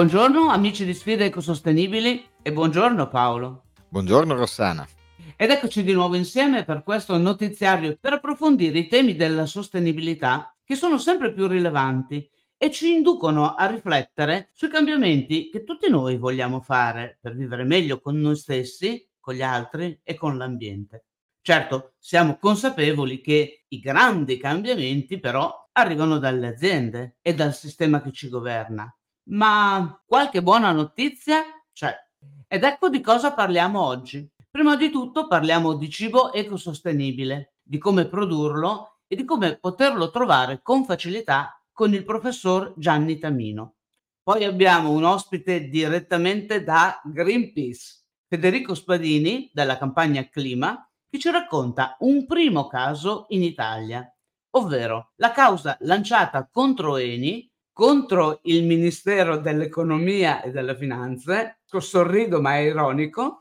Buongiorno amici di Sfide Ecosostenibili e buongiorno Paolo. Buongiorno Rossana. Ed eccoci di nuovo insieme per questo notiziario per approfondire i temi della sostenibilità che sono sempre più rilevanti e ci inducono a riflettere sui cambiamenti che tutti noi vogliamo fare per vivere meglio con noi stessi, con gli altri e con l'ambiente. Certo, siamo consapevoli che i grandi cambiamenti però arrivano dalle aziende e dal sistema che ci governa. Ma qualche buona notizia c'è. Ed ecco di cosa parliamo oggi. Prima di tutto parliamo di cibo ecosostenibile, di come produrlo e di come poterlo trovare con facilità con il professor Gianni Tamino. Poi abbiamo un ospite direttamente da Greenpeace, Federico Spadini, della campagna Clima, che ci racconta un primo caso in Italia, ovvero la causa lanciata contro Eni, contro il Ministero dell'Economia e delle Finanze, sorrido ma è ironico,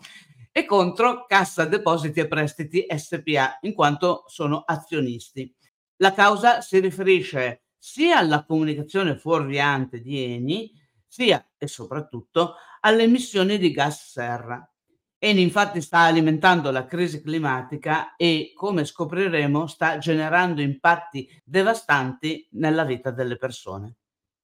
e contro Cassa Depositi e Prestiti SPA, in quanto sono azionisti. La causa si riferisce sia alla comunicazione fuorviante di Eni, sia e soprattutto alle emissioni di gas serra. Eni infatti sta alimentando la crisi climatica e, come scopriremo, sta generando impatti devastanti nella vita delle persone.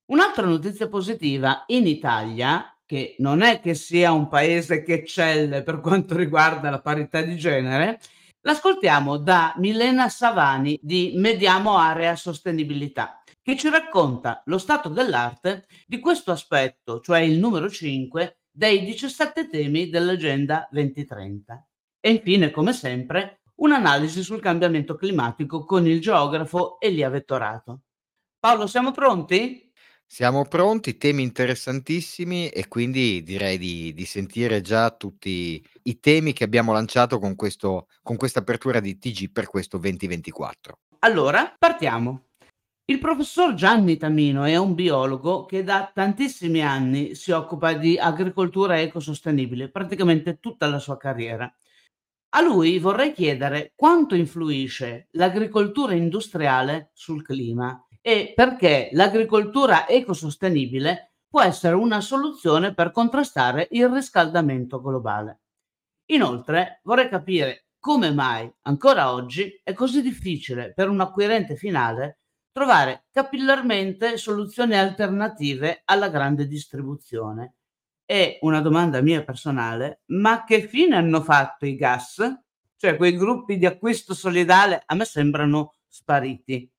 Un'altra notizia positiva, in Italia, che non è che sia un paese che eccelle per quanto riguarda la parità di genere, l'ascoltiamo da Milena Savani di Mediamo Area Sostenibilità che ci racconta lo stato dell'arte di questo aspetto, cioè il numero 5 dei 17 temi dell'Agenda 2030. E infine, come sempre, un'analisi sul cambiamento climatico con il geografo Elia Vettorato. Paolo, siamo pronti? Siamo pronti, temi interessantissimi e quindi direi di, di sentire già tutti i temi che abbiamo lanciato con, con questa apertura di TG per questo 2024. Allora, partiamo. Il professor Gianni Tamino è un biologo che da tantissimi anni si occupa di agricoltura ecosostenibile, praticamente tutta la sua carriera. A lui vorrei chiedere quanto influisce l'agricoltura industriale sul clima e perché l'agricoltura ecosostenibile può essere una soluzione per contrastare il riscaldamento globale. Inoltre vorrei capire come mai ancora oggi è così difficile per un acquirente finale trovare capillarmente soluzioni alternative alla grande distribuzione. E una domanda mia personale, ma che fine hanno fatto i gas? Cioè quei gruppi di acquisto solidale a me sembrano spariti.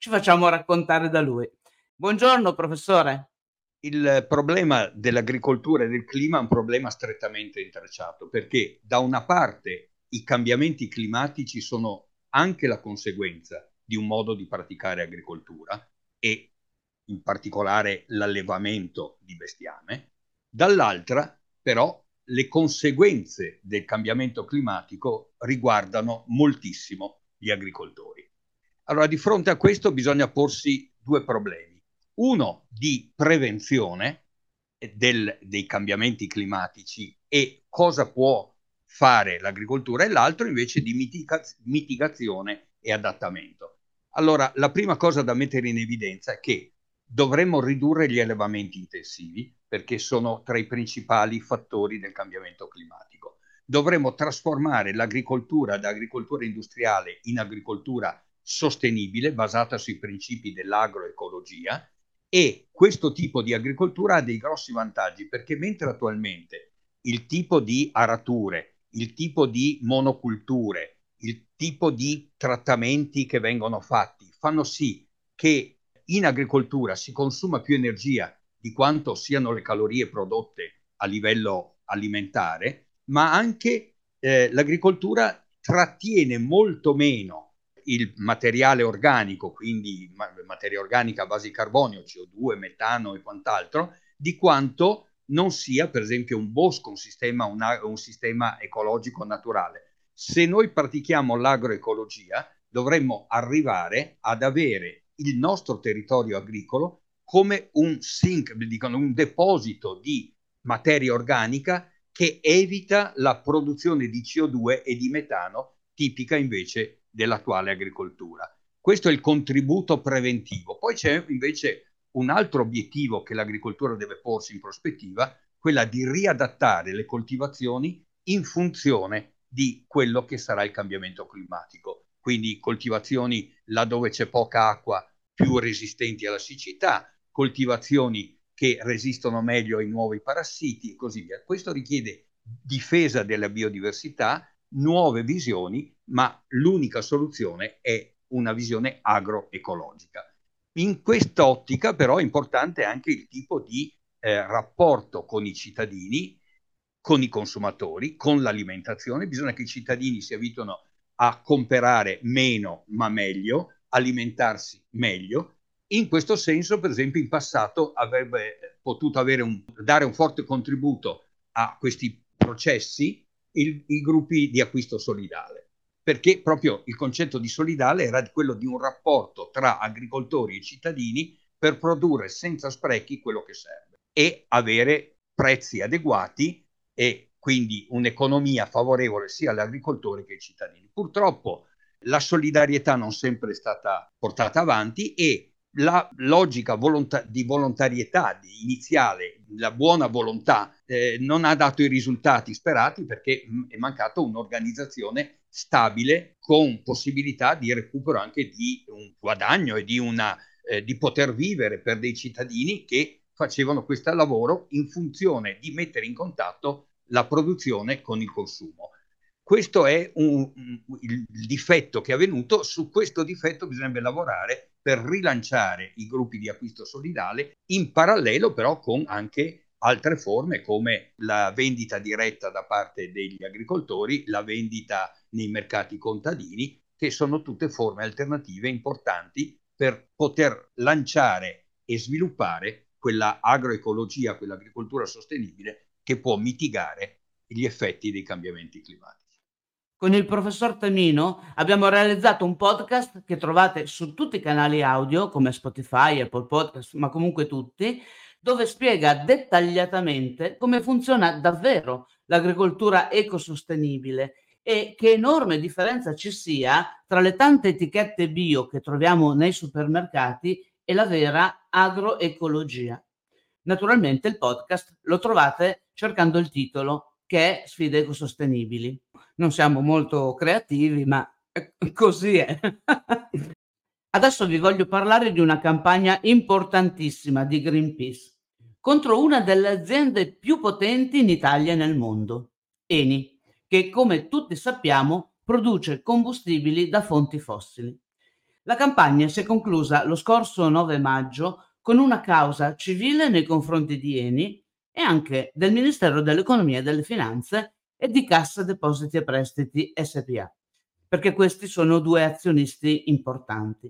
Ci facciamo raccontare da lui. Buongiorno professore. Il problema dell'agricoltura e del clima è un problema strettamente intrecciato perché da una parte i cambiamenti climatici sono anche la conseguenza di un modo di praticare agricoltura e in particolare l'allevamento di bestiame, dall'altra però le conseguenze del cambiamento climatico riguardano moltissimo gli agricoltori. Allora di fronte a questo bisogna porsi due problemi. Uno di prevenzione del, dei cambiamenti climatici e cosa può fare l'agricoltura e l'altro invece di mitigaz- mitigazione e adattamento. Allora, la prima cosa da mettere in evidenza è che dovremmo ridurre gli allevamenti intensivi perché sono tra i principali fattori del cambiamento climatico. Dovremmo trasformare l'agricoltura da agricoltura industriale in agricoltura sostenibile basata sui principi dell'agroecologia e questo tipo di agricoltura ha dei grossi vantaggi perché mentre attualmente il tipo di arature, il tipo di monoculture, il tipo di trattamenti che vengono fatti fanno sì che in agricoltura si consuma più energia di quanto siano le calorie prodotte a livello alimentare, ma anche eh, l'agricoltura trattiene molto meno il materiale organico, quindi ma- materia organica a base di carbonio, CO2, metano e quant'altro, di quanto non sia per esempio un bosco, un sistema, una, un sistema ecologico naturale. Se noi pratichiamo l'agroecologia, dovremmo arrivare ad avere il nostro territorio agricolo come un sink, dicono, un deposito di materia organica che evita la produzione di CO2 e di metano tipica invece dell'attuale agricoltura. Questo è il contributo preventivo. Poi c'è invece un altro obiettivo che l'agricoltura deve porsi in prospettiva, quella di riadattare le coltivazioni in funzione di quello che sarà il cambiamento climatico. Quindi coltivazioni laddove c'è poca acqua più resistenti alla siccità, coltivazioni che resistono meglio ai nuovi parassiti e così via. Questo richiede difesa della biodiversità, nuove visioni, ma l'unica soluzione è una visione agroecologica. In quest'ottica però è importante anche il tipo di eh, rapporto con i cittadini, con i consumatori, con l'alimentazione. Bisogna che i cittadini si abituino a comprare meno ma meglio, alimentarsi meglio. In questo senso, per esempio, in passato avrebbe potuto un, dare un forte contributo a questi processi il, i gruppi di acquisto solidale, perché proprio il concetto di solidale era quello di un rapporto tra agricoltori e cittadini per produrre senza sprechi quello che serve e avere prezzi adeguati e quindi un'economia favorevole sia agli agricoltori che ai cittadini. Purtroppo la solidarietà non sempre è stata portata avanti e la logica volonta- di volontarietà di iniziale, la buona volontà, eh, non ha dato i risultati sperati perché mh, è mancata un'organizzazione stabile con possibilità di recupero anche di un guadagno e di, una, eh, di poter vivere per dei cittadini che facevano questo lavoro in funzione di mettere in contatto la produzione con il consumo. Questo è un, il difetto che è avvenuto, su questo difetto bisognerebbe lavorare per rilanciare i gruppi di acquisto solidale, in parallelo però con anche altre forme come la vendita diretta da parte degli agricoltori, la vendita nei mercati contadini, che sono tutte forme alternative importanti per poter lanciare e sviluppare quella agroecologia, quell'agricoltura sostenibile che può mitigare gli effetti dei cambiamenti climatici. Con il professor Tamino abbiamo realizzato un podcast che trovate su tutti i canali audio come Spotify, Apple Podcast, ma comunque tutti, dove spiega dettagliatamente come funziona davvero l'agricoltura ecosostenibile e che enorme differenza ci sia tra le tante etichette bio che troviamo nei supermercati e la vera agroecologia. Naturalmente il podcast lo trovate cercando il titolo che è Sfide ecosostenibili non siamo molto creativi, ma così è. Adesso vi voglio parlare di una campagna importantissima di Greenpeace contro una delle aziende più potenti in Italia e nel mondo, Eni, che come tutti sappiamo produce combustibili da fonti fossili. La campagna si è conclusa lo scorso 9 maggio con una causa civile nei confronti di Eni e anche del Ministero dell'Economia e delle Finanze e di Cassa Depositi e Prestiti SPA, perché questi sono due azionisti importanti.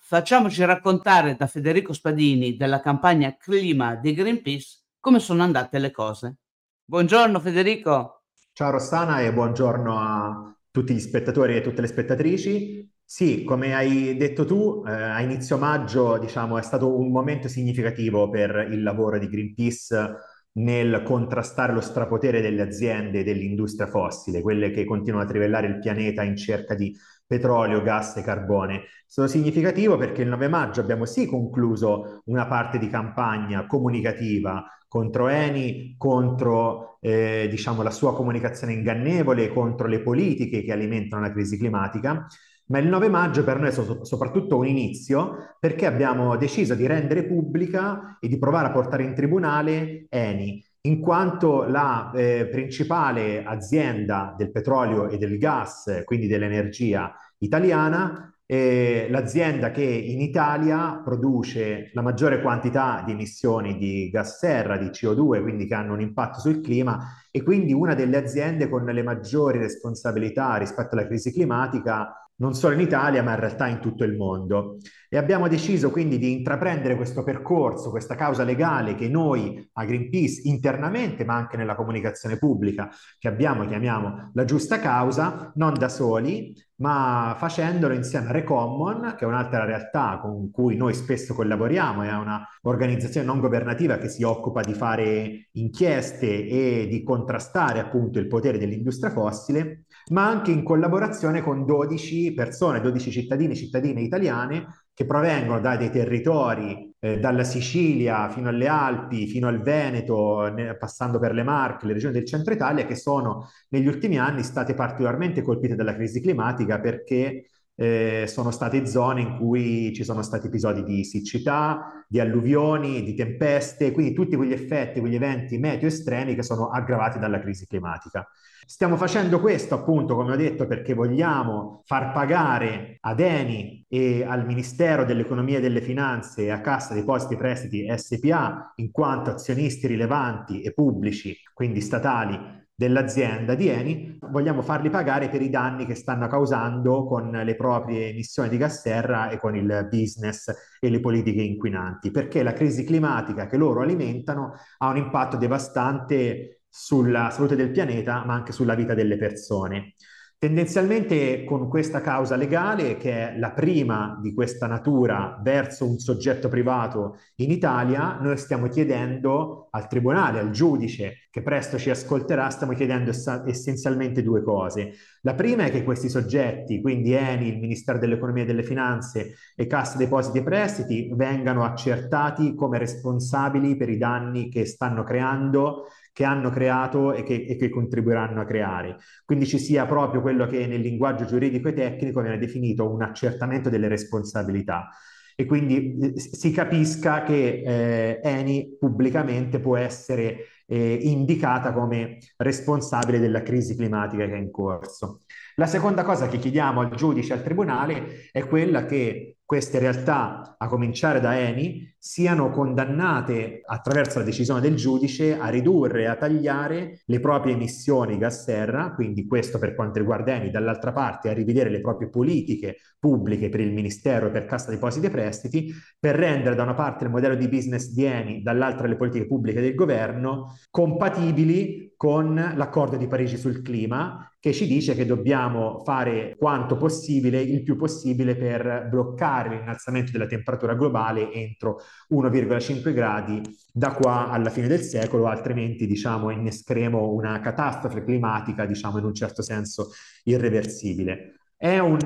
Facciamoci raccontare da Federico Spadini della campagna Clima di Greenpeace come sono andate le cose. Buongiorno Federico. Ciao Rossana e buongiorno a tutti gli spettatori e tutte le spettatrici. Sì, come hai detto tu, eh, a inizio maggio, diciamo, è stato un momento significativo per il lavoro di Greenpeace nel contrastare lo strapotere delle aziende dell'industria fossile, quelle che continuano a trivellare il pianeta in cerca di petrolio, gas e carbone. Stato significativo perché il 9 maggio abbiamo sì concluso una parte di campagna comunicativa contro Eni, contro eh, diciamo, la sua comunicazione ingannevole, contro le politiche che alimentano la crisi climatica, ma il 9 maggio per noi è so- soprattutto un inizio perché abbiamo deciso di rendere pubblica e di provare a portare in tribunale Eni, in quanto la eh, principale azienda del petrolio e del gas, quindi dell'energia italiana, è l'azienda che in Italia produce la maggiore quantità di emissioni di gas serra, di CO2, quindi che hanno un impatto sul clima e quindi una delle aziende con le maggiori responsabilità rispetto alla crisi climatica non solo in Italia, ma in realtà in tutto il mondo. E abbiamo deciso quindi di intraprendere questo percorso, questa causa legale che noi a Greenpeace internamente, ma anche nella comunicazione pubblica, che abbiamo, chiamiamo la giusta causa, non da soli, ma facendolo insieme a Recommon, che è un'altra realtà con cui noi spesso collaboriamo, è un'organizzazione non governativa che si occupa di fare inchieste e di contrastare appunto il potere dell'industria fossile ma anche in collaborazione con 12 persone, 12 cittadini e cittadine italiane che provengono da dei territori eh, dalla Sicilia fino alle Alpi, fino al Veneto, ne, passando per le Marche, le regioni del centro Italia, che sono negli ultimi anni state particolarmente colpite dalla crisi climatica perché eh, sono state zone in cui ci sono stati episodi di siccità, di alluvioni, di tempeste, quindi tutti quegli effetti, quegli eventi meteo estremi che sono aggravati dalla crisi climatica. Stiamo facendo questo appunto, come ho detto, perché vogliamo far pagare ad Eni e al Ministero dell'Economia e delle Finanze e a Cassa Depositi e Prestiti SPA, in quanto azionisti rilevanti e pubblici, quindi statali, dell'azienda di Eni, vogliamo farli pagare per i danni che stanno causando con le proprie emissioni di gas serra e con il business e le politiche inquinanti, perché la crisi climatica che loro alimentano ha un impatto devastante sulla salute del pianeta, ma anche sulla vita delle persone. Tendenzialmente con questa causa legale, che è la prima di questa natura verso un soggetto privato in Italia, noi stiamo chiedendo al tribunale, al giudice che presto ci ascolterà, stiamo chiedendo ess- essenzialmente due cose. La prima è che questi soggetti, quindi Eni, il Ministero dell'Economia e delle Finanze e Cassa Depositi e Prestiti, vengano accertati come responsabili per i danni che stanno creando che hanno creato e che, e che, contribuiranno a creare. Quindi ci sia proprio quello che nel linguaggio giuridico e tecnico viene definito un accertamento delle responsabilità e quindi eh, si capisca che eh, Eni pubblicamente può essere eh, indicata come responsabile della crisi climatica che è in corso. La seconda cosa che chiediamo al giudice al tribunale è quella che queste realtà, a cominciare da Eni, siano condannate attraverso la decisione del giudice a ridurre a tagliare le proprie emissioni gas serra, quindi questo per quanto riguarda Eni, dall'altra parte a rivedere le proprie politiche pubbliche per il Ministero e per Cassa Depositi e Prestiti, per rendere da una parte il modello di business di Eni, dall'altra le politiche pubbliche del governo, compatibili con l'accordo di Parigi sul clima che ci dice che dobbiamo fare quanto possibile, il più possibile per bloccare l'innalzamento della temperatura globale entro 1,5 gradi da qua alla fine del secolo, altrimenti diciamo innescheremo una catastrofe climatica, diciamo in un certo senso irreversibile. È un,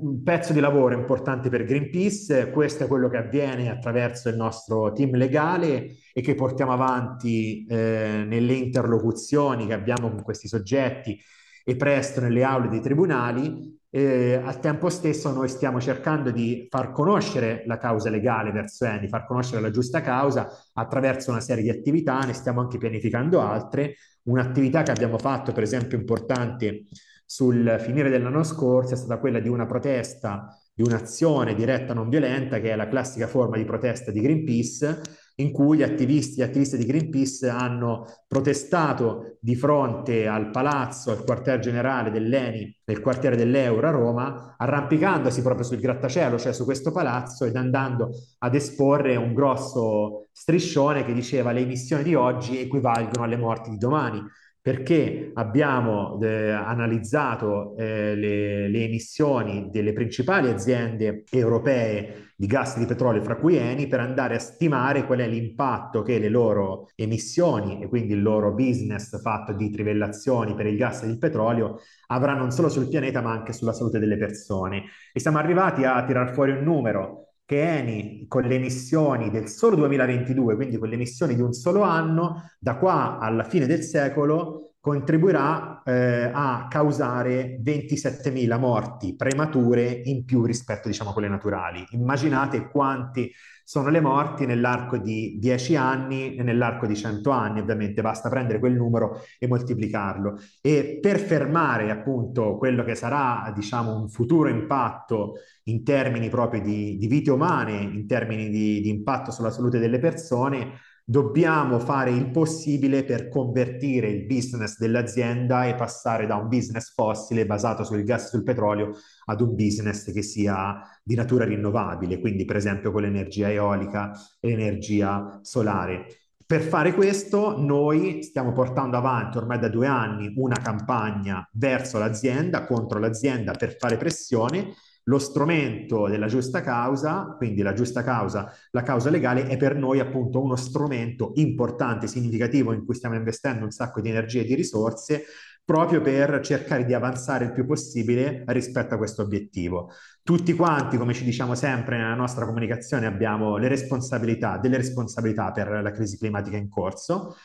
un, pezzo di lavoro importante per Greenpeace, questo è quello che avviene attraverso il nostro team legale e che portiamo avanti eh, nelle interlocuzioni che abbiamo con questi soggetti e presto nelle aule dei tribunali. Eh, al tempo stesso noi stiamo cercando di far conoscere la causa legale verso Eni, far conoscere la giusta causa attraverso una serie di attività, ne stiamo anche pianificando altre. Un'attività che abbiamo fatto, per esempio, importante sul finire dell'anno scorso è stata quella di una protesta, di un'azione diretta non violenta, che è la classica forma di protesta di Greenpeace, in cui gli attivisti e attiviste di Greenpeace hanno protestato di fronte al palazzo, al quartier generale dell'ENI, nel quartiere dell'Euro a Roma, arrampicandosi proprio sul grattacielo, cioè su questo palazzo, ed andando ad esporre un grosso striscione che diceva le emissioni di oggi equivalgono alle morti di domani perché abbiamo eh, analizzato eh, le, le, emissioni delle principali aziende europee di gas di petrolio, fra cui Eni, per andare a stimare qual è l'impatto che le loro emissioni e quindi il loro business fatto di trivellazioni per il gas e il petrolio avrà non solo sul pianeta ma anche sulla salute delle persone. E siamo arrivati a tirar fuori un numero che Eni con le emissioni del solo 2022, quindi con le emissioni di un solo anno, da qua alla fine del secolo contribuirà eh, a causare 27.000 morti premature in più rispetto diciamo, a quelle naturali. Immaginate quanti sono le morti nell'arco di 10 anni e nell'arco di 100 anni, ovviamente basta prendere quel numero e moltiplicarlo. E per fermare appunto quello che sarà, diciamo, un futuro impatto in termini proprio di, di vite umane, in termini di, di impatto sulla salute delle persone, dobbiamo fare il possibile per convertire il business dell'azienda e passare da un business fossile basato sul gas e sul petrolio ad un business che sia di natura rinnovabile, quindi per esempio con l'energia eolica e l'energia solare. Per fare questo noi stiamo portando avanti ormai da due anni una campagna verso l'azienda, contro l'azienda per fare pressione lo strumento della giusta causa, quindi la giusta causa, la causa legale, è per noi appunto uno strumento importante, significativo, in cui stiamo investendo un sacco di energie e di risorse proprio per cercare di avanzare il più possibile rispetto a questo obiettivo. Tutti quanti, come ci diciamo sempre nella nostra comunicazione, abbiamo le responsabilità, delle responsabilità per la crisi climatica in corso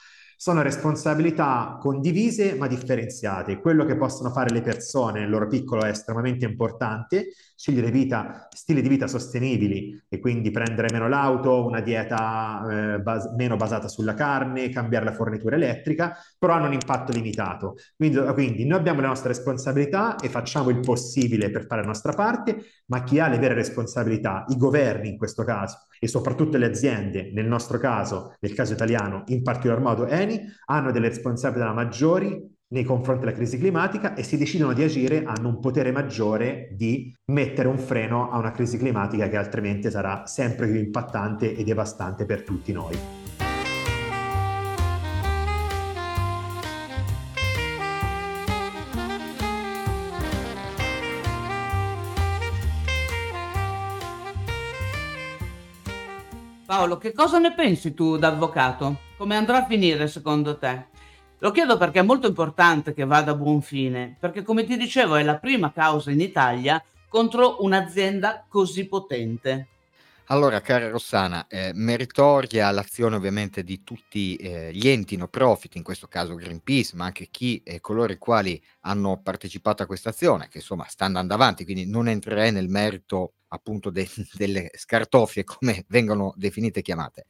sono responsabilità condivise ma differenziate. Quello che possono fare le persone nel loro piccolo è estremamente importante, scegliere vita, stili di vita sostenibili e quindi prendere meno l'auto, una dieta eh, bas- meno basata sulla carne, cambiare la fornitura elettrica, però hanno un impatto limitato. Quindi, quindi noi abbiamo le nostre responsabilità e facciamo il possibile per fare la nostra parte, ma chi ha le vere responsabilità, i governi in questo caso e soprattutto le aziende, nel nostro caso, nel caso italiano, in particolar modo Eni, hanno delle responsabilità maggiori nei confronti della crisi climatica e se decidono di agire hanno un potere maggiore di mettere un freno a una crisi climatica che altrimenti sarà sempre più impattante e devastante per tutti noi. Paolo, che cosa ne pensi tu d'avvocato? Come andrà a finire secondo te? Lo chiedo perché è molto importante che vada a buon fine, perché come ti dicevo è la prima causa in Italia contro un'azienda così potente. Allora, cara Rossana, eh, meritoria l'azione ovviamente di tutti eh, gli enti no profit, in questo caso Greenpeace, ma anche chi e coloro i quali hanno partecipato a questa azione, che insomma sta andando avanti, quindi non entrerei nel merito appunto de- delle scartoffie come vengono definite e chiamate.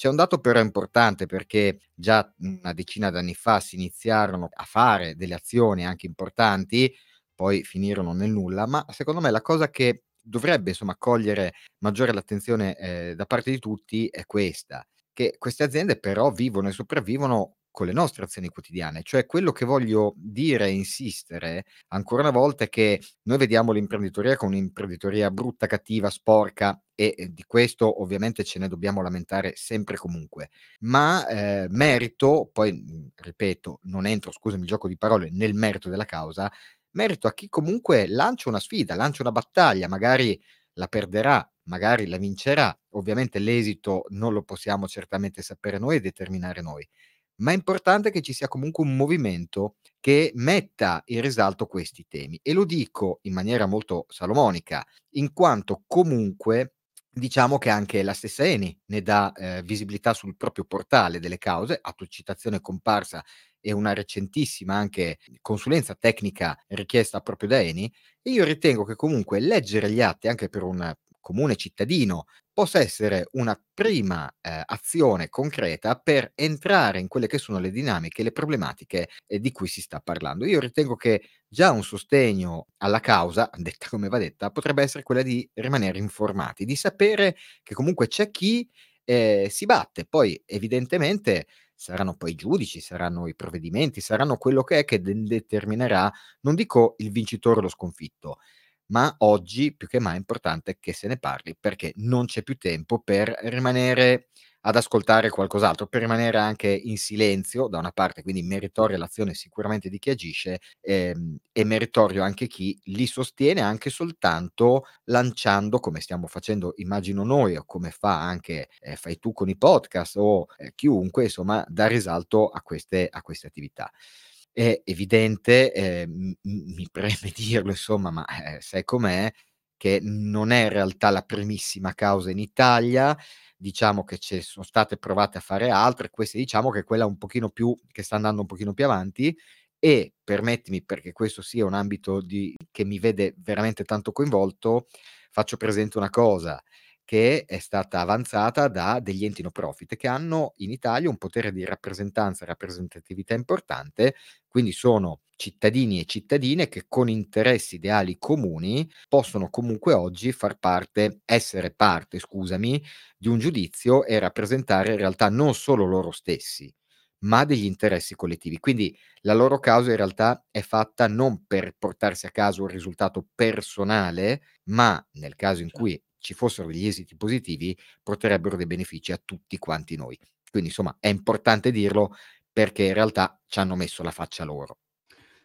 C'è un dato però importante perché già una decina d'anni fa si iniziarono a fare delle azioni anche importanti, poi finirono nel nulla, ma secondo me la cosa che dovrebbe insomma cogliere maggiore l'attenzione eh, da parte di tutti è questa, che queste aziende però vivono e sopravvivono con le nostre azioni quotidiane. Cioè quello che voglio dire e insistere ancora una volta è che noi vediamo l'imprenditoria come un'imprenditoria brutta, cattiva, sporca e eh, di questo ovviamente ce ne dobbiamo lamentare sempre e comunque. Ma eh, merito, poi mhmm, ripeto, non entro, scusami gioco di parole, nel merito della causa, merito a chi comunque lancia una sfida, lancia una battaglia, magari la perderà, magari la vincerà. Ovviamente l'esito non lo possiamo certamente sapere noi e determinare noi, ma è importante che ci sia comunque un movimento che metta in risalto questi temi. E lo dico in maniera molto salomonica, in quanto comunque diciamo che anche la stessa Eni ne dà eh, visibilità sul proprio portale delle cause, autocitazione comparsa e una recentissima anche consulenza tecnica richiesta proprio da Eni, e io ritengo che comunque leggere gli atti anche per un comune cittadino possa essere una prima eh, azione concreta per entrare in quelle che sono le dinamiche, le problematiche eh, di cui si sta parlando. Io ritengo che già un sostegno alla causa, detta come va detta, potrebbe essere quella di rimanere informati, di sapere che comunque c'è chi eh, si batte. Poi evidentemente saranno poi i giudici, saranno i provvedimenti, saranno quello che è che de- determinerà, non dico il vincitore o lo sconfitto, ma oggi più che mai è importante che se ne parli perché non c'è più tempo per rimanere ad ascoltare qualcos'altro, per rimanere anche in silenzio da una parte, quindi meritoria l'azione sicuramente di chi agisce ehm, e meritorio anche chi li sostiene anche soltanto lanciando, come stiamo facendo immagino noi o come fa anche eh, fai tu con i podcast o eh, chiunque, insomma, dà risalto a queste, a queste attività. È evidente, ehm, m mi preme dirlo insomma, ma, eh, sai com'è, che non è in realtà la primissima causa in Italia, diciamo che ce sono state provate a fare altre, queste diciamo che è quella un pochino più che sta andando un pochino più avanti. E permettimi, perché questo sia un ambito di che mi vede veramente tanto coinvolto, faccio presente una cosa: che è stata avanzata da degli enti no profit che hanno in Italia un potere di rappresentanza e rappresentatività importante, quindi sono cittadini e cittadine che con interessi ideali comuni possono comunque oggi far parte, essere parte, scusami, di un giudizio e rappresentare in realtà non solo loro stessi, ma degli interessi collettivi. Quindi la loro causa in realtà è fatta non per portarsi a casa un risultato personale, ma nel caso in cui ci fossero degli esiti positivi, porterebbero dei benefici a tutti quanti noi. Quindi insomma è importante dirlo perché in realtà ci hanno messo la faccia loro.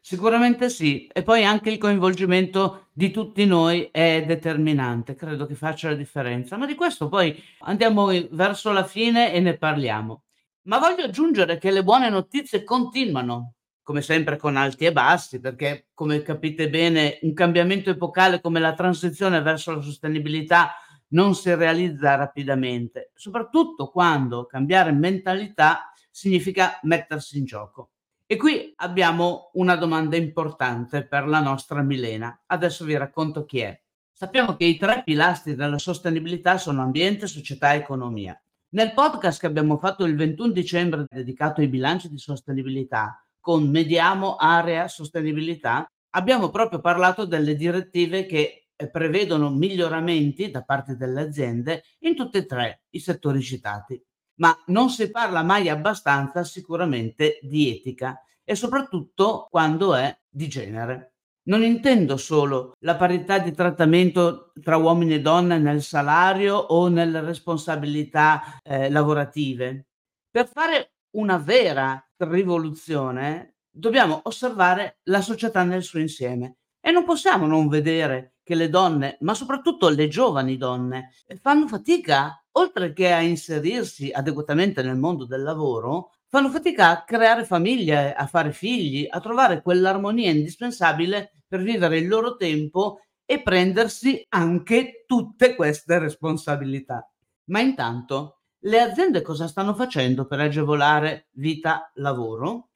Sicuramente sì, e poi anche il coinvolgimento di tutti noi è determinante, credo che faccia la differenza, ma di questo poi andiamo verso la fine e ne parliamo. Ma voglio aggiungere che le buone notizie continuano. Come sempre con alti e bassi, perché come capite bene un cambiamento epocale come la transizione verso la sostenibilità non si realizza rapidamente, soprattutto quando cambiare mentalità significa mettersi in gioco. E qui abbiamo una domanda importante per la nostra Milena. Adesso vi racconto chi è. Sappiamo che i tre pilastri della sostenibilità sono ambiente, società e economia. Nel podcast che abbiamo fatto il 21 dicembre dedicato ai bilanci di sostenibilità, con Mediamo Area Sostenibilità, abbiamo proprio parlato delle direttive che eh, prevedono miglioramenti da parte delle aziende in tutti e tre i settori citati. Ma non si parla mai abbastanza sicuramente di etica e soprattutto quando è di genere. Non intendo solo la parità di trattamento tra uomini e donne nel salario o nelle responsabilità eh, lavorative. Per fare una vera rivoluzione, dobbiamo osservare la società nel suo insieme e non possiamo non vedere che le donne, ma soprattutto le giovani donne, fanno fatica, oltre che a inserirsi adeguatamente nel mondo del lavoro, fanno fatica a creare famiglie, a fare figli, a trovare quell'armonia indispensabile per vivere il loro tempo e prendersi anche tutte queste responsabilità. Ma intanto le aziende cosa stanno facendo per agevolare vita-lavoro?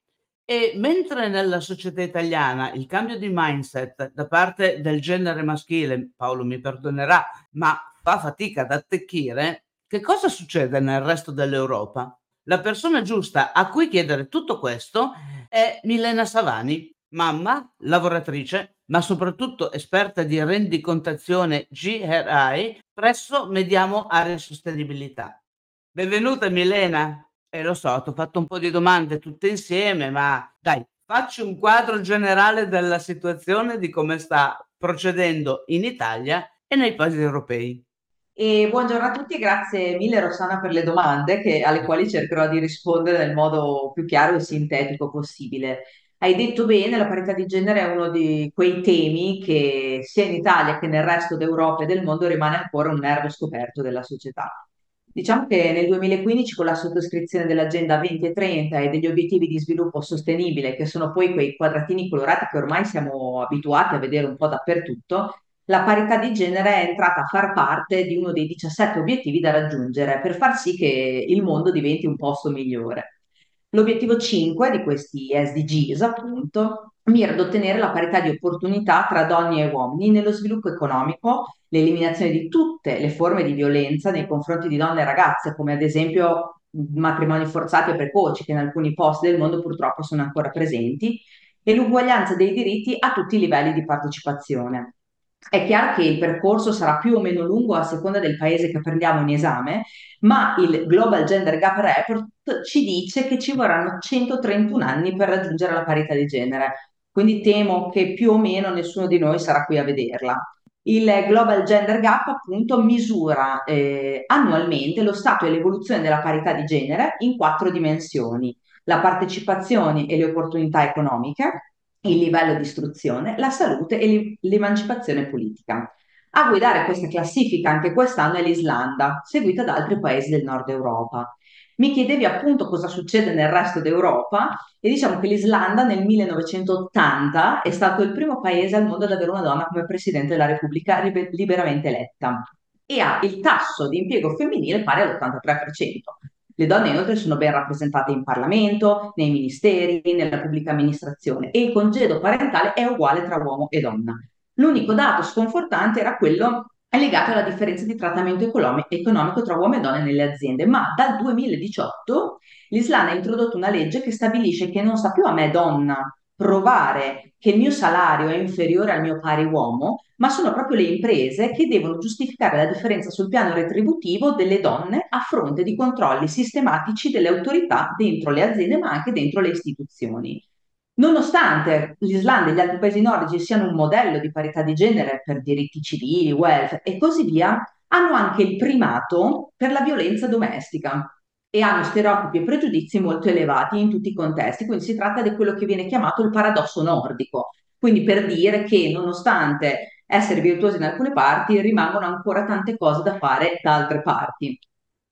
E mentre nella società italiana il cambio di mindset da parte del genere maschile, Paolo mi perdonerà, ma fa fatica ad attecchire, che cosa succede nel resto dell'Europa? La persona giusta a cui chiedere tutto questo è Milena Savani, mamma, lavoratrice, ma soprattutto esperta di rendicontazione GRI presso Mediamo Area Sostenibilità. Benvenuta Milena. Eh, lo so, ti ho fatto un po' di domande tutte insieme, ma dai, facci un quadro generale della situazione di come sta procedendo in Italia e nei paesi europei. E buongiorno a tutti, grazie mille Rossana per le domande che- alle quali cercherò di rispondere nel modo più chiaro e sintetico possibile. Hai detto bene, la parità di genere è uno di quei temi che sia in Italia che nel resto d'Europa e del mondo rimane ancora un nervo scoperto della società. Diciamo che nel 2015 con la sottoscrizione dell'Agenda 2030 e degli obiettivi di sviluppo sostenibile, che sono poi quei quadratini colorati che ormai siamo abituati a vedere un po' dappertutto, la parità di genere è entrata a far parte di uno dei 17 obiettivi da raggiungere per far sì che il mondo diventi un posto migliore. L'obiettivo 5 di questi SDGs, appunto, mira ad ottenere la parità di opportunità tra donne e uomini nello sviluppo economico, l'eliminazione di tutte le forme di violenza nei confronti di donne e ragazze, come ad esempio matrimoni forzati e precoci, che in alcuni posti del mondo purtroppo sono ancora presenti, e l'uguaglianza dei diritti a tutti i livelli di partecipazione. È chiaro che il percorso sarà più o meno lungo a seconda del paese che prendiamo in esame, ma il Global Gender Gap Report ci dice che ci vorranno 131 anni per raggiungere la parità di genere, quindi temo che più o meno nessuno di noi sarà qui a vederla. Il Global Gender Gap appunto misura eh, annualmente lo stato e l'evoluzione della parità di genere in quattro dimensioni, la partecipazione e le opportunità economiche, il livello di istruzione, la salute e l'emancipazione politica. A guidare questa classifica anche quest'anno è l'Islanda, seguita da altri paesi del nord Europa. Mi chiedevi appunto cosa succede nel resto d'Europa e diciamo che l'Islanda nel 1980 è stato il primo paese al mondo ad avere una donna come Presidente della Repubblica liberamente eletta e ha il tasso di impiego femminile pari all'83%. Le donne inoltre sono ben rappresentate in Parlamento, nei ministeri, nella pubblica amministrazione e il congedo parentale è uguale tra uomo e donna. L'unico dato sconfortante era quello legato alla differenza di trattamento economico tra uomini e donne nelle aziende, ma dal 2018 l'Islanda ha introdotto una legge che stabilisce che non sta più a me donna provare che il mio salario è inferiore al mio pari uomo, ma sono proprio le imprese che devono giustificare la differenza sul piano retributivo delle donne a fronte di controlli sistematici delle autorità dentro le aziende, ma anche dentro le istituzioni. Nonostante l'Islanda e gli altri paesi nordici siano un modello di parità di genere per diritti civili, welfare e così via, hanno anche il primato per la violenza domestica e hanno stereotipi e pregiudizi molto elevati in tutti i contesti, quindi si tratta di quello che viene chiamato il paradosso nordico, quindi per dire che nonostante essere virtuosi in alcune parti, rimangono ancora tante cose da fare da altre parti.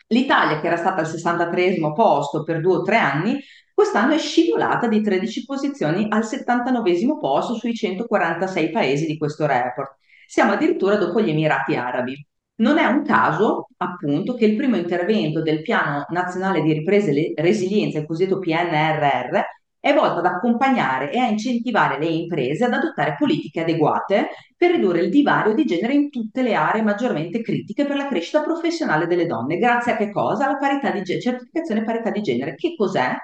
L'Italia, che era stata al 63 posto per due o tre anni, quest'anno è scivolata di 13 posizioni al 79 posto sui 146 paesi di questo report. Siamo addirittura dopo gli Emirati Arabi. Non è un caso, appunto, che il primo intervento del Piano Nazionale di Ripresa e Resilienza, il cosiddetto PNRR, è volto ad accompagnare e a incentivare le imprese ad adottare politiche adeguate per ridurre il divario di genere in tutte le aree maggiormente critiche per la crescita professionale delle donne. Grazie a che cosa? Alla parità di genere, certificazione parità di genere. Che cos'è?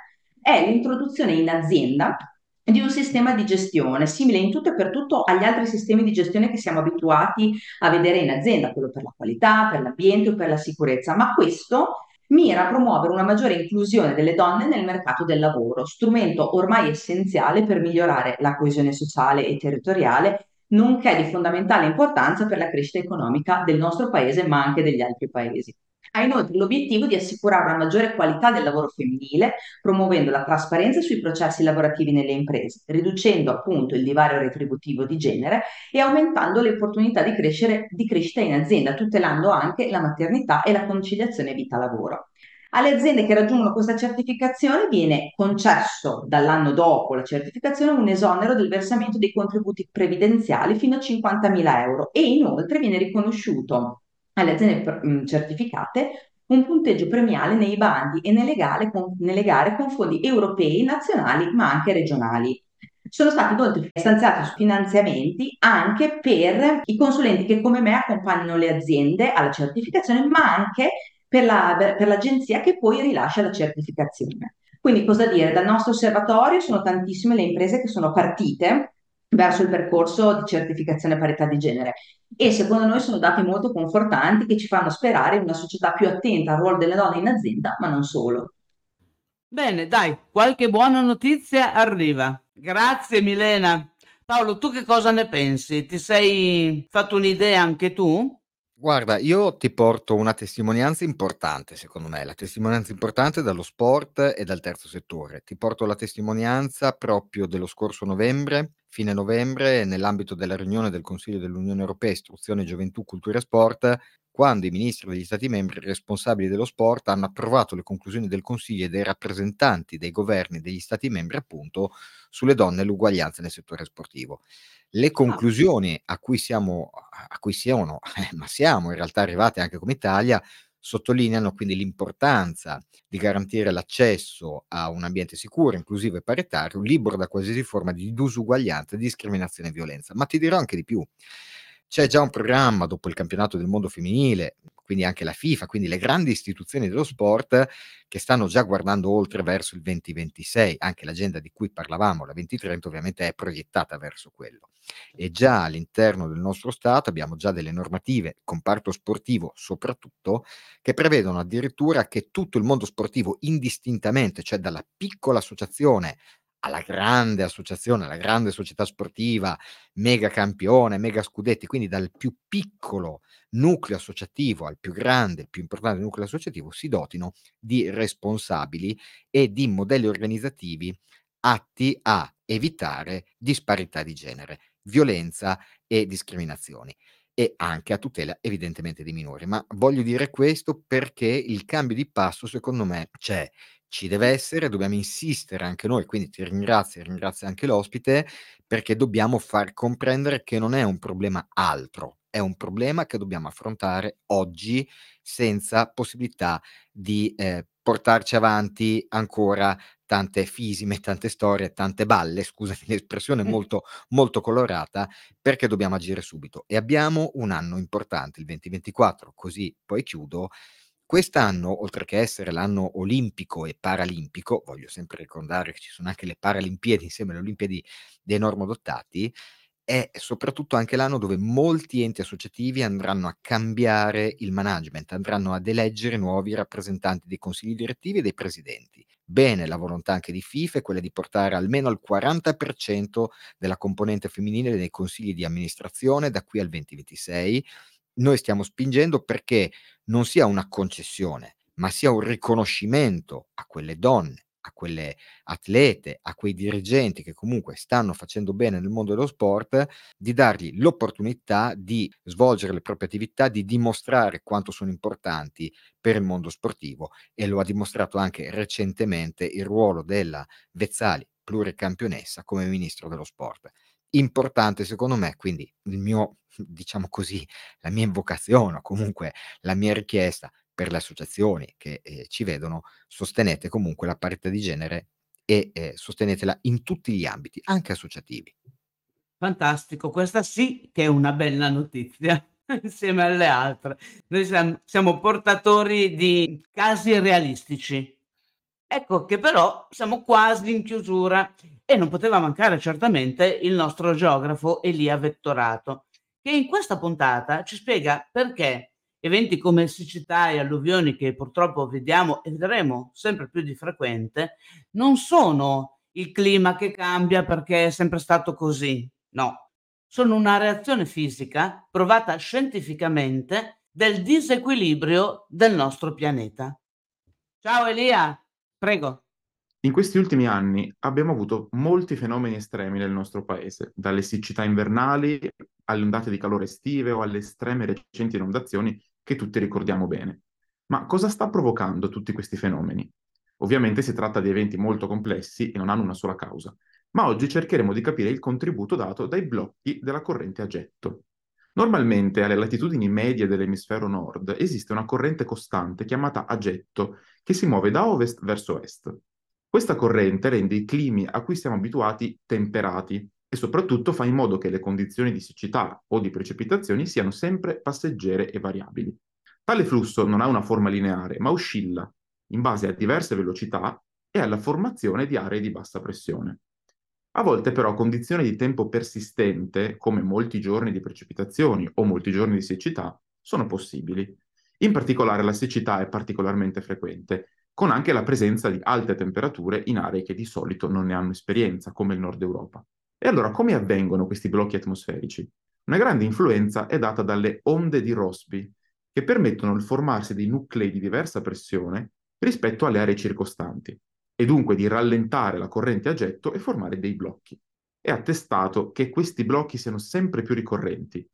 È l'introduzione in azienda di un sistema di gestione simile in tutto e per tutto agli altri sistemi di gestione che siamo abituati a vedere in azienda, quello per la qualità, per l'ambiente o per la sicurezza, ma questo mira a promuovere una maggiore inclusione delle donne nel mercato del lavoro, strumento ormai essenziale per migliorare la coesione sociale e territoriale, nonché di fondamentale importanza per la crescita economica del nostro paese, ma anche degli altri paesi. Ha inoltre l'obiettivo di assicurare una maggiore qualità del lavoro femminile, promuovendo la trasparenza sui processi lavorativi nelle imprese, riducendo appunto il divario retributivo di genere e aumentando le opportunità di, crescere, di crescita in azienda, tutelando anche la maternità e la conciliazione vita-lavoro. Alle aziende che raggiungono questa certificazione viene concesso dall'anno dopo la certificazione un esonero del versamento dei contributi previdenziali fino a 50.000 euro e inoltre viene riconosciuto alle aziende certificate un punteggio premiale nei bandi e nelle gare, con, nelle gare con fondi europei, nazionali, ma anche regionali. Sono stati inoltre stanziati finanziamenti anche per i consulenti che come me accompagnano le aziende alla certificazione, ma anche per, la, per l'agenzia che poi rilascia la certificazione. Quindi cosa dire? Dal nostro osservatorio sono tantissime le imprese che sono partite verso il percorso di certificazione parità di genere e secondo noi sono dati molto confortanti che ci fanno sperare in una società più attenta al ruolo delle donne in azienda, ma non solo. Bene, dai, qualche buona notizia arriva. Grazie Milena. Paolo, tu che cosa ne pensi? Ti sei fatto un'idea anche tu? Guarda, io ti porto una testimonianza importante, secondo me, la testimonianza importante dallo sport e dal terzo settore. Ti porto la testimonianza proprio dello scorso novembre, fine novembre, nell'ambito della riunione del Consiglio dell'Unione Europea Istruzione, Gioventù, Cultura e Sport, quando i ministri degli Stati membri responsabili dello sport hanno approvato le conclusioni del Consiglio e dei rappresentanti dei governi degli Stati membri, appunto, sulle donne e l'uguaglianza nel settore sportivo. Le ah. conclusioni a cui siamo, a cui siamo, eh, ma siamo in realtà arrivati anche come Italia, sottolineano quindi l'importanza di garantire l'accesso a un ambiente sicuro, inclusivo e paritario, libero da qualsiasi forma di disuguaglianza, discriminazione e violenza. Ma ti dirò anche di più. C'è già un programma dopo il campionato del mondo femminile, quindi anche la FIFA, quindi le grandi istituzioni dello sport che stanno già guardando oltre verso il 2026, anche l'agenda di cui parlavamo, la 2030 ovviamente è proiettata verso quello. E già all'interno del nostro Stato abbiamo già delle normative, comparto sportivo soprattutto, che prevedono addirittura che tutto il mondo sportivo indistintamente, cioè dalla piccola associazione alla grande associazione, alla grande società sportiva, mega campione, mega scudetti, quindi dal più piccolo nucleo associativo al più grande, più importante nucleo associativo, si dotino di responsabili e di modelli organizzativi atti a evitare disparità di genere, violenza e discriminazioni e anche a tutela evidentemente dei minori. Ma voglio dire questo perché il cambio di passo secondo me c'è ci deve essere, dobbiamo insistere anche noi, quindi ti ringrazio e ringrazio anche l'ospite, perché dobbiamo far comprendere che non è un problema altro, è un problema che dobbiamo affrontare oggi senza possibilità di eh, portarci avanti ancora tante fisime, tante storie, tante balle, scusami l'espressione molto, molto colorata, perché dobbiamo agire subito. E abbiamo un anno importante, il 2024, così poi chiudo, Quest'anno, oltre che essere l'anno olimpico e paralimpico, voglio sempre ricordare che ci sono anche le Paralimpiadi insieme alle Olimpiadi dei normodottati, è soprattutto anche l'anno dove molti enti associativi andranno a cambiare il management, andranno ad eleggere nuovi rappresentanti dei consigli direttivi e dei presidenti. Bene, la volontà anche di FIFA è quella di portare almeno al 40% della componente femminile nei consigli di amministrazione da qui al 2026 noi stiamo spingendo perché non sia una concessione, ma sia un riconoscimento a quelle donne a quelle atlete, a quei dirigenti che comunque stanno facendo bene nel mondo dello sport, di dargli l'opportunità di svolgere le proprie attività, di dimostrare quanto sono importanti per il mondo sportivo e lo ha dimostrato anche recentemente il ruolo della Vezzali pluricampionessa come ministro dello sport. Importante secondo me, quindi il mio, diciamo così, la mia invocazione o comunque la mia richiesta per le associazioni che eh, ci vedono, sostenete comunque la parità di genere e eh, sostenetela in tutti gli ambiti, anche associativi. Fantastico, questa sì che è una bella notizia insieme alle altre. Noi siamo, siamo portatori di casi realistici. Ecco che però siamo quasi in chiusura e non poteva mancare certamente il nostro geografo Elia Vettorato, che in questa puntata ci spiega perché eventi come siccità e alluvioni che purtroppo vediamo e vedremo sempre più di frequente, non sono il clima che cambia perché è sempre stato così, no, sono una reazione fisica provata scientificamente del disequilibrio del nostro pianeta. Ciao Elia, prego. In questi ultimi anni abbiamo avuto molti fenomeni estremi nel nostro paese, dalle siccità invernali alle ondate di calore estive o alle estreme recenti inondazioni che tutti ricordiamo bene. Ma cosa sta provocando tutti questi fenomeni? Ovviamente si tratta di eventi molto complessi e non hanno una sola causa, ma oggi cercheremo di capire il contributo dato dai blocchi della corrente a getto. Normalmente alle latitudini medie dell'emisfero nord esiste una corrente costante chiamata a getto che si muove da ovest verso est. Questa corrente rende i climi a cui siamo abituati temperati e soprattutto fa in modo che le condizioni di siccità o di precipitazioni siano sempre passeggere e variabili. Tale flusso non ha una forma lineare, ma oscilla in base a diverse velocità e alla formazione di aree di bassa pressione. A volte però condizioni di tempo persistente, come molti giorni di precipitazioni o molti giorni di siccità, sono possibili. In particolare la siccità è particolarmente frequente, con anche la presenza di alte temperature in aree che di solito non ne hanno esperienza, come il nord Europa. E allora come avvengono questi blocchi atmosferici? Una grande influenza è data dalle onde di Rossby, che permettono il formarsi di nuclei di diversa pressione rispetto alle aree circostanti, e dunque di rallentare la corrente a getto e formare dei blocchi. È attestato che questi blocchi siano sempre più ricorrenti,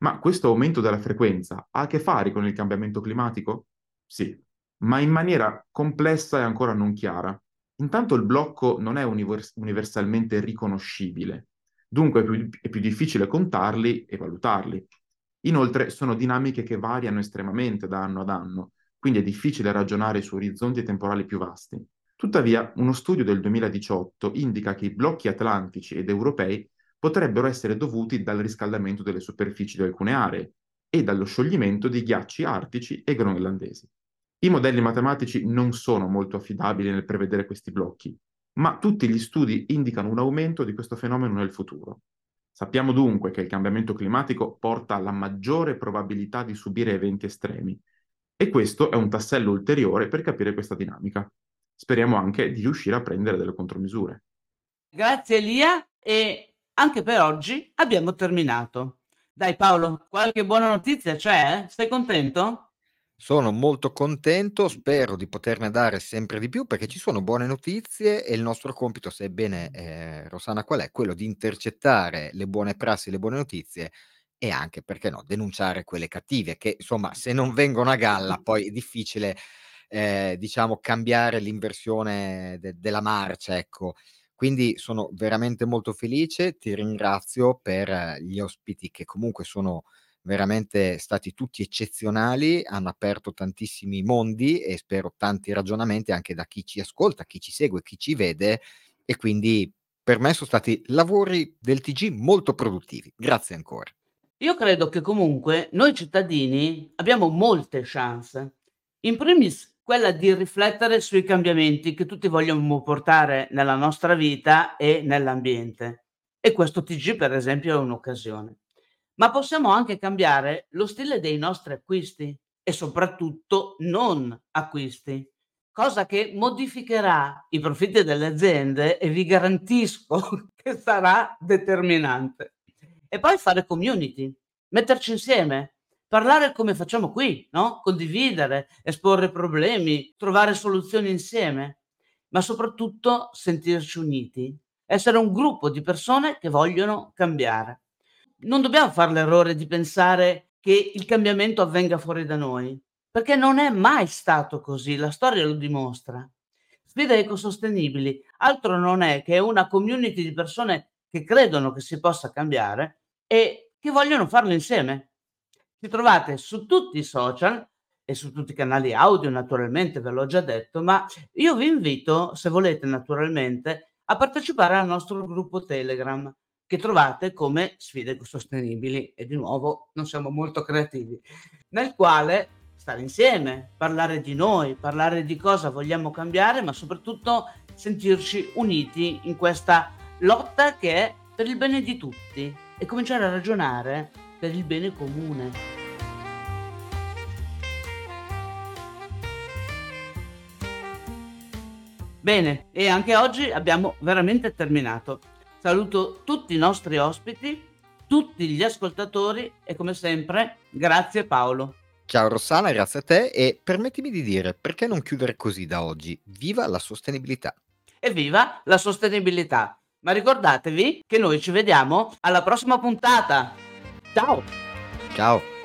ma questo aumento della frequenza ha a che fare con il cambiamento climatico? Sì, ma in maniera complessa e ancora non chiara. Intanto il blocco non è univers- universalmente riconoscibile, dunque è più, è più difficile contarli e valutarli. Inoltre sono dinamiche che variano estremamente da anno ad anno, quindi è difficile ragionare su orizzonti temporali più vasti. Tuttavia, uno studio del 2018 indica che i blocchi atlantici ed europei potrebbero essere dovuti dal riscaldamento delle superfici di alcune aree e dallo scioglimento di ghiacci artici e groenlandesi. I modelli matematici non sono molto affidabili nel prevedere questi blocchi, ma tutti gli studi indicano un aumento di questo fenomeno nel futuro. Sappiamo dunque che il cambiamento climatico porta alla maggiore probabilità di subire eventi estremi e questo è un tassello ulteriore per capire questa dinamica. Speriamo anche di riuscire a prendere delle contromisure. Grazie Elia e anche per oggi abbiamo terminato. Dai Paolo, qualche buona notizia c'è? Stai contento? Sono molto contento, spero di poterne dare sempre di più perché ci sono buone notizie e il nostro compito, sebbene eh, Rossana qual è, quello di intercettare le buone prassi, le buone notizie e anche, perché no, denunciare quelle cattive che insomma se non vengono a galla poi è difficile eh, diciamo cambiare l'inversione de- della marcia, ecco. Quindi sono veramente molto felice, ti ringrazio per gli ospiti che comunque sono veramente stati tutti eccezionali, hanno aperto tantissimi mondi e spero tanti ragionamenti anche da chi ci ascolta, chi ci segue, chi ci vede e quindi per me sono stati lavori del TG molto produttivi. Grazie ancora. Io credo che comunque noi cittadini abbiamo molte chance. In primis quella di riflettere sui cambiamenti che tutti vogliamo portare nella nostra vita e nell'ambiente. E questo TG, per esempio, è un'occasione ma possiamo anche cambiare lo stile dei nostri acquisti e soprattutto non acquisti, cosa che modificherà i profitti delle aziende e vi garantisco che sarà determinante. E poi fare community, metterci insieme, parlare come facciamo qui, no? Condividere, esporre problemi, trovare soluzioni insieme. ma soprattutto sentirci uniti, essere un gruppo di persone che vogliono cambiare. Non dobbiamo fare l'errore di pensare che il cambiamento avvenga fuori da noi, perché non è mai stato così, la storia lo dimostra. Sfide ecosostenibili altro non è che una community di persone che credono che si possa cambiare e che vogliono farlo insieme. Ci trovate su tutti i social e su tutti i canali audio, naturalmente, ve l'ho già detto, ma io vi invito, se volete naturalmente, a partecipare al nostro gruppo Telegram che trovate come sfide sostenibili. E di nuovo non siamo molto creativi, nel quale stare insieme, parlare di noi, parlare di cosa vogliamo cambiare, ma soprattutto sentirci uniti in questa lotta che è per il bene di tutti e cominciare a ragionare per il bene comune. Bene, e anche oggi abbiamo veramente terminato. Saluto tutti i nostri ospiti, tutti gli ascoltatori e come sempre grazie Paolo. Ciao Rossana, grazie a te e permettimi di dire perché non chiudere così da oggi? Viva la sostenibilità! Evviva la sostenibilità! Ma ricordatevi che noi ci vediamo alla prossima puntata. Ciao! Ciao!